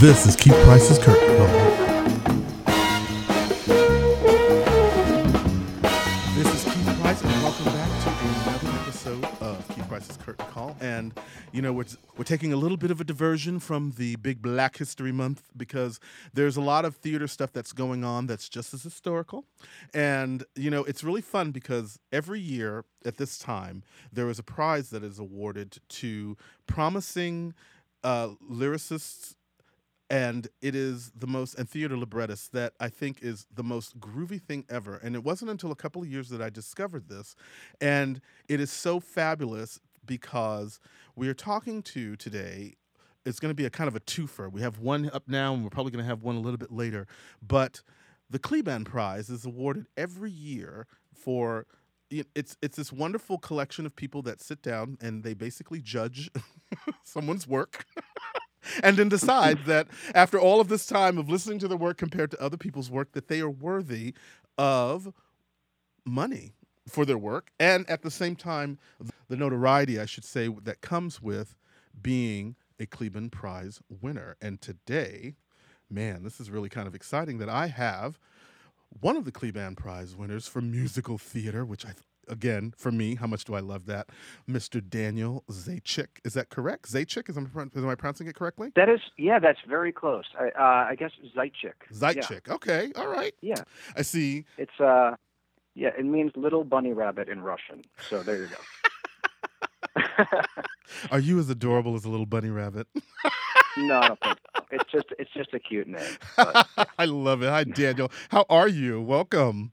This is Keith Price's Call. This is Keith Price, and welcome back to another episode of Keith Price's Curtain Call. And you know, we're we're taking a little bit of a diversion from the big Black History Month because there's a lot of theater stuff that's going on that's just as historical. And you know, it's really fun because every year at this time there is a prize that is awarded to promising uh, lyricists and it is the most and theater librettist that I think is the most groovy thing ever. And it wasn't until a couple of years that I discovered this, and it is so fabulous because we are talking to today. It's going to be a kind of a twofer. We have one up now, and we're probably going to have one a little bit later. But the Kleban Prize is awarded every year for it's it's this wonderful collection of people that sit down and they basically judge someone's work and then decide that after all of this time of listening to their work compared to other people's work that they are worthy of money for their work. And at the same time the notoriety i should say that comes with being a Kleban prize winner. And today man this is really kind of exciting that i have one of the Kleban prize winners for musical theater which i again, for me, how much do I love that? Mr. Daniel Zaychik? Is that correct? Zaychik? Is, am I pronouncing it correctly? That is, yeah, that's very close. I, uh, I guess Zaychik. Zaychik. Yeah. Okay. All right. Yeah. I see. It's, uh, yeah, it means little bunny rabbit in Russian. So there you go. Are you as adorable as a little bunny rabbit? no, I don't think so. It's just it's just a cute name. But, yeah. I love it. Hi, Daniel. How are you? Welcome.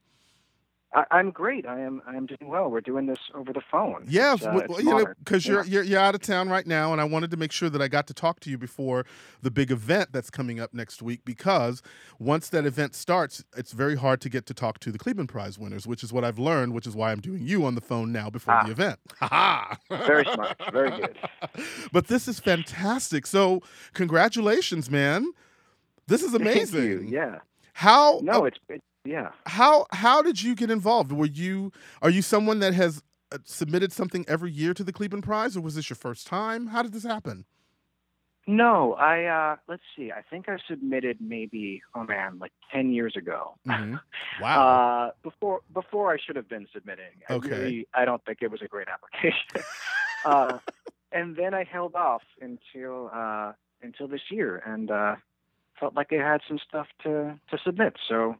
I, am great. I am. I am doing well. We're doing this over the phone. Yes, uh, well, you know, because yeah. you're, you're you're out of town right now, and I wanted to make sure that I got to talk to you before the big event that's coming up next week. Because once that event starts, it's very hard to get to talk to the Kleban Prize winners, which is what I've learned. Which is why I'm doing you on the phone now before ah. the event. Ha Very smart. Very good. but this is fantastic. So congratulations, man. This is amazing. Yeah. How? No, it's, it's yeah. How how did you get involved? Were you are you someone that has uh, submitted something every year to the Kleban Prize, or was this your first time? How did this happen? No, I uh, let's see. I think I submitted maybe oh man, like ten years ago. Mm-hmm. Wow. uh, before before I should have been submitting. Okay. I, really, I don't think it was a great application. uh, and then I held off until uh, until this year, and uh, felt like I had some stuff to to submit. So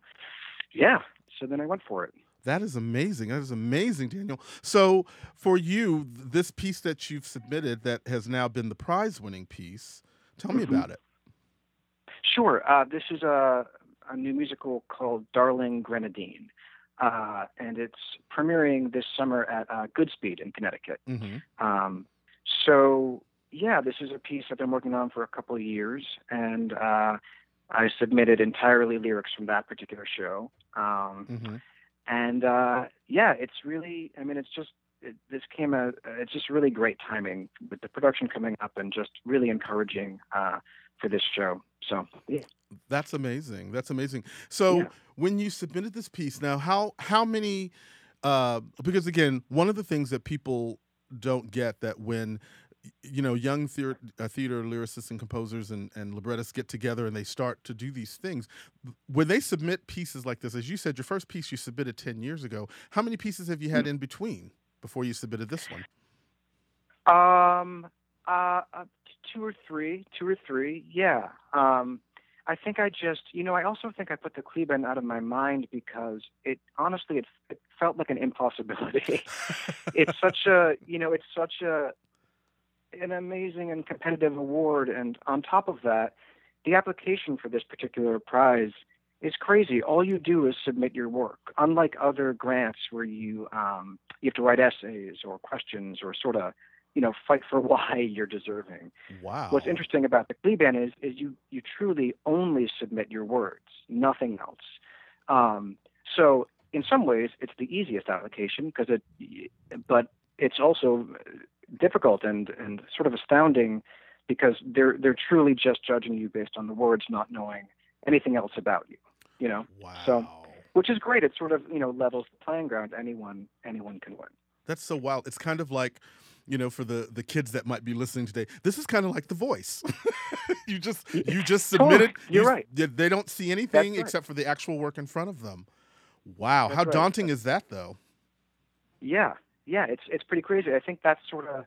yeah. So then I went for it. That is amazing. That is amazing, Daniel. So, for you, this piece that you've submitted that has now been the prize winning piece, tell me mm-hmm. about it. Sure. Uh, this is a, a, new musical called Darling Grenadine. Uh, and it's premiering this summer at uh, Goodspeed in Connecticut. Mm-hmm. Um, so, yeah, this is a piece I've been working on for a couple of years. And uh, I submitted entirely lyrics from that particular show. Um, mm-hmm. And uh, yeah, it's really, I mean, it's just, it, this came out, it's just really great timing with the production coming up and just really encouraging uh, for this show. So, yeah. That's amazing. That's amazing. So, yeah. when you submitted this piece, now how how many? Uh, because again, one of the things that people don't get that when you know, young theater, uh, theater lyricists and composers and, and librettists get together and they start to do these things. When they submit pieces like this, as you said, your first piece you submitted 10 years ago, how many pieces have you had hmm. in between before you submitted this one? Um, uh, uh, two or three, two or three, yeah. Um, I think I just, you know, I also think I put the Kleban out of my mind because it honestly, it, it felt like an impossibility. it's such a, you know, it's such a an amazing and competitive award. And on top of that, the application for this particular prize is crazy. All you do is submit your work. Unlike other grants where you um, you have to write essays or questions or sort of you know fight for why you're deserving. Wow. What's interesting about the Kleban is is you you truly only submit your words, nothing else. Um, so in some ways, it's the easiest application because it, but it's also difficult and and sort of astounding because they're they're truly just judging you based on the words, not knowing anything else about you. You know. Wow. So, which is great. It sort of you know levels the playing ground. Anyone anyone can win. That's so wild. It's kind of like you know, for the the kids that might be listening today, this is kind of like The Voice. you just you just submitted. You're you- right. They don't see anything right. except for the actual work in front of them. Wow, That's how right. daunting is that though? Yeah, yeah, it's it's pretty crazy. I think that's sort of.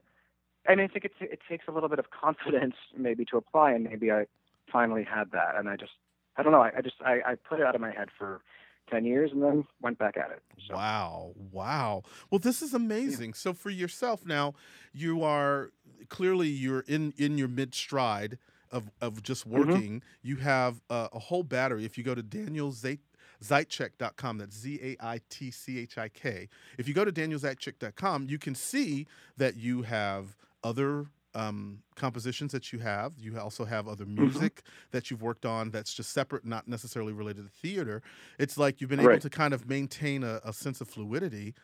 I mean, I think it it takes a little bit of confidence maybe to apply, and maybe I finally had that, and I just I don't know. I, I just I, I put it out of my head for ten years, and then went back at it. So Wow, wow. Well, this is amazing. So for yourself now, you are clearly you're in in your mid stride of of just Mm-hmm. working. You have a, a whole battery. If you go to Daniel Zait Zaitchik.com, that's Z A I T C H I K. If you go to danielzaitchik.com, you can see that you have other um, compositions that you have. You also have other music that you've worked on that's just separate, not necessarily related to theater. It's like you've been able to kind of maintain a, a sense of fluidity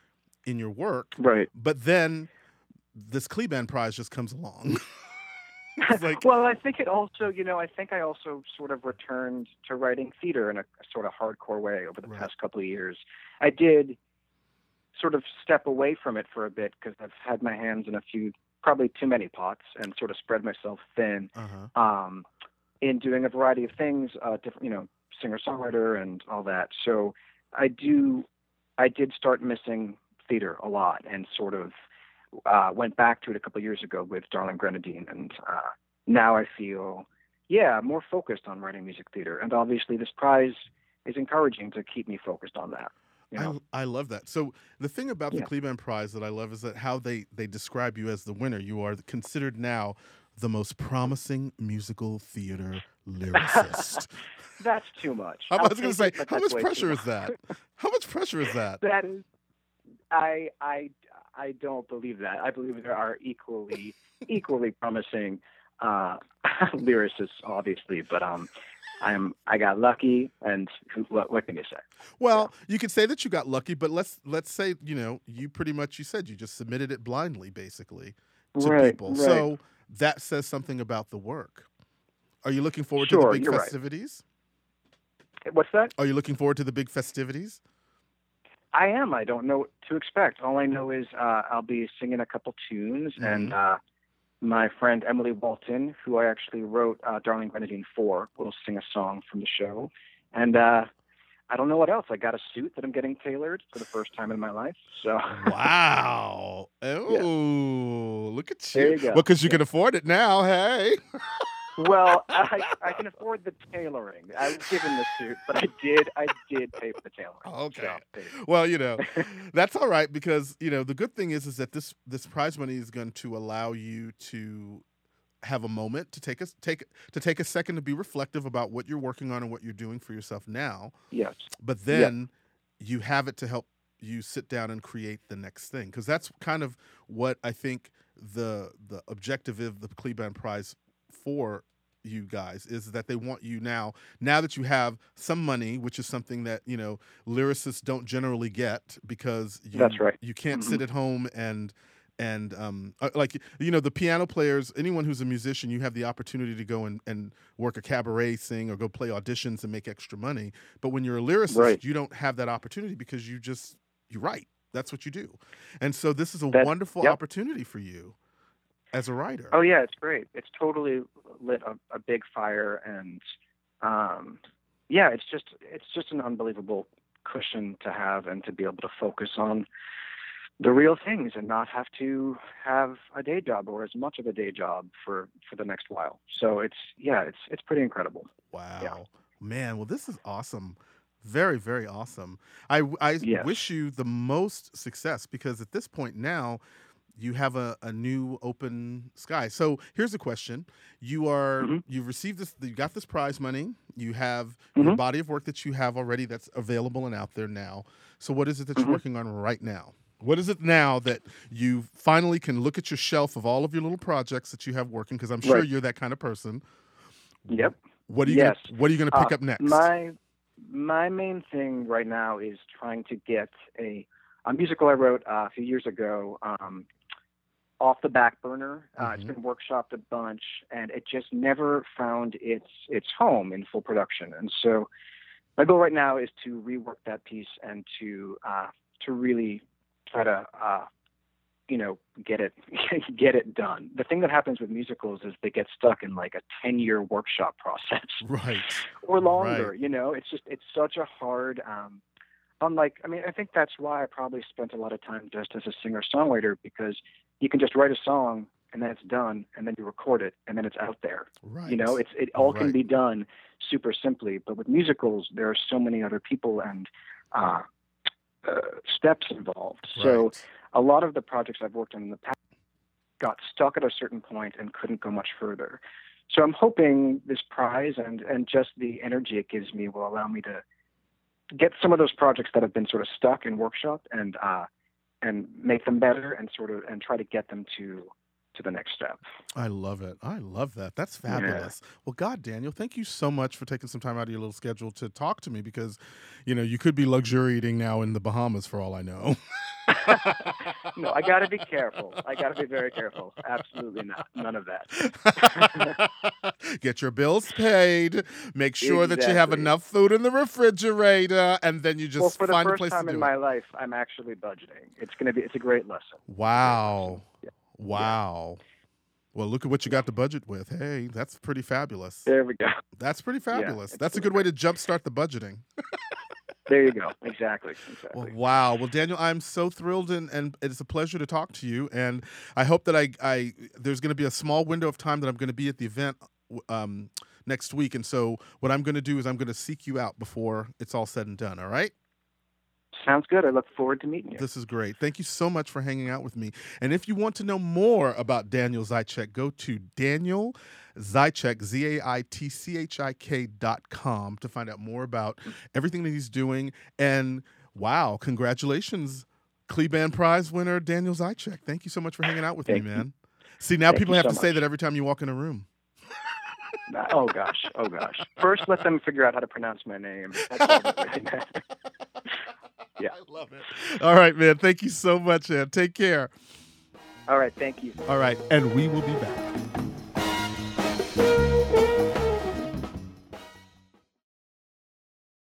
in your work, right. but then this Kleban Prize just comes along. Like- well, I think it also, you know, I think I also sort of returned to writing theater in a sort of hardcore way over the Right. past couple of years. I did sort of step away from it for a bit because I've had my hands in a few, probably too many pots, and sort of spread myself thin uh-huh. um, in doing a variety of things, uh, different, you know, singer songwriter and all that. So I do, I did start missing theater a lot, and sort of uh, went back to it a couple years ago with Darling Grenadine, and uh, now I feel, yeah, more focused on writing music theater, and obviously this prize is encouraging to keep me focused on that. You know? I, I love that. So the thing about the Yeah. Kleban Prize that I love is that how they they describe you as the winner. You are considered now the most promising musical theater lyricist. That's too much. I was going to say, how much pressure is that? How much pressure is that? that is I I I don't believe that. I believe there are equally equally promising uh lyricists obviously, but um I'm I got lucky and what what can you say? Well, you could say that you got lucky, but let's let's say you know you pretty much you said you just submitted it blindly, basically, to Right, people. right. So that says something about the work. Are you looking forward to the big you're right. festivities? What's that? Are you looking forward to the big festivities? I am. I don't know what to expect. All I know is uh, I'll be singing a couple tunes, and uh, my friend Emily Walton, who I actually wrote uh, "Darling Grenadine" for, will sing a song from the show. And uh, I don't know what else. I got a suit that I'm getting tailored for the first time in my life. So Wow. Oh, look at you. You. Well, because you can afford it now. Hey. well, I, I can afford the tailoring. I was given the suit, but I did I did pay for the tailoring. Okay. So, there you go. Well, you know, that's all right because you know the good thing is is that this this prize money is going to allow you to have a moment to take a take to take a second to be reflective about what you're working on and what you're doing for yourself now. yes. But then you have it to help you sit down and create the next thing because that's kind of what I think the the objective of the Kleban Prize for you guys is that they want you now now that you have some money which is something that you know lyricists don't generally get because you, That's right. you can't Mhm. sit at home and and um uh, like you know the piano players anyone who's a musician you have the opportunity to go and, and work a cabaret sing or go play auditions and make extra money but when you're a lyricist Right. you don't have that opportunity because you just you write that's what you do and so this is a That- wonderful yep. opportunity for you as a writer Oh yeah, it's great. It's totally lit a, a big fire, and um, yeah, it's just it's just an unbelievable cushion to have, and to be able to focus on the real things and not have to have a day job or as much of a day job for for the next while. So it's yeah, it's it's pretty incredible. Wow. Man, well, this is awesome. Very, very awesome. I, I Yes. wish you the most success because at this point now, you have a, a new open sky. So here's a question. You are Mhm. you've received this you got this prize money. You have your Mhm. body of work that you have already that's available and out there now. So what is it that you're Mhm. working on right now? What is it now that you finally can look at your shelf of all of your little projects that you have working? Because I'm sure Right. you're that kind of person. Yep. What are you Yes. gonna, What are you going to pick Uh, up next? My my main thing right now is trying to get a a musical I wrote uh, a few years ago um, off the back burner. Uh, It's Mhm. been workshopped a bunch, and it just never found its its home in full production. And so, my goal right now is to rework that piece and to uh, to really try to uh, you know, get it get it done. The thing that happens with musicals is they get stuck in like a 10-year workshop process. Right. or longer, Right. you know. It's just it's such a hard um unlike I mean, I think that's why I probably spent a lot of time just as a singer-songwriter because you can just write a song and then it's done and then you record it and then it's out there. Right. You know, it's it all can be done super simply, but with musicals there are so many other people and uh, uh steps involved. So a lot of the projects I've worked on in the past got stuck at a certain point and couldn't go much further. So I'm hoping this prize and and just the energy it gives me will allow me to get some of those projects that have been sort of stuck in workshop and uh and make them better and sort of and try to get them to to the next step. I love it. I love that. That's Yeah. fabulous. Well, God, Daniel, thank you so much for taking some time out of your little schedule to talk to me because, you know, you could be luxuriating now in the Bahamas for all I know. no, I got to be careful. I got to be very careful. Absolutely not. None of that. Get your bills paid. Make sure that you have enough food in the refrigerator, and then you just well, for the find a first place time to in do my life, I'm actually budgeting. It's going to be it's a great lesson. Wow. Yeah. Wow. Well, look at what you got to budget with. Hey, that's pretty fabulous. There we go. That's pretty fabulous. it's that's a good way to jumpstart the budgeting. There you go. Exactly. Well, wow. Well, Daniel, I'm so thrilled and, and it's a pleasure to talk to you. And I hope that I, I there's going to be a small window of time that I'm going to be at the event um, next week. And so what I'm going to do is I'm going to seek you out before it's all said and done. All right. Sounds good. I look forward to meeting you. This is great. Thank you so much for hanging out with me. And if you want to know more about Daniel Zaitchik, go to Daniel Zaitchik, Z A I T C H I K dot com to find out more about everything that he's doing. And wow, congratulations, Kleban Prize winner Daniel Zaitchik. Thank you so much for hanging out with Thank me, you. man. See, now Thank people have so to say that every time you walk in a room. Oh gosh. Oh gosh. First, let them figure out how to pronounce my name. That's all that really matters. yeah. I love it. All right, man. Thank you so much, man. Take care. All right. Thank you. All right. And we will be back.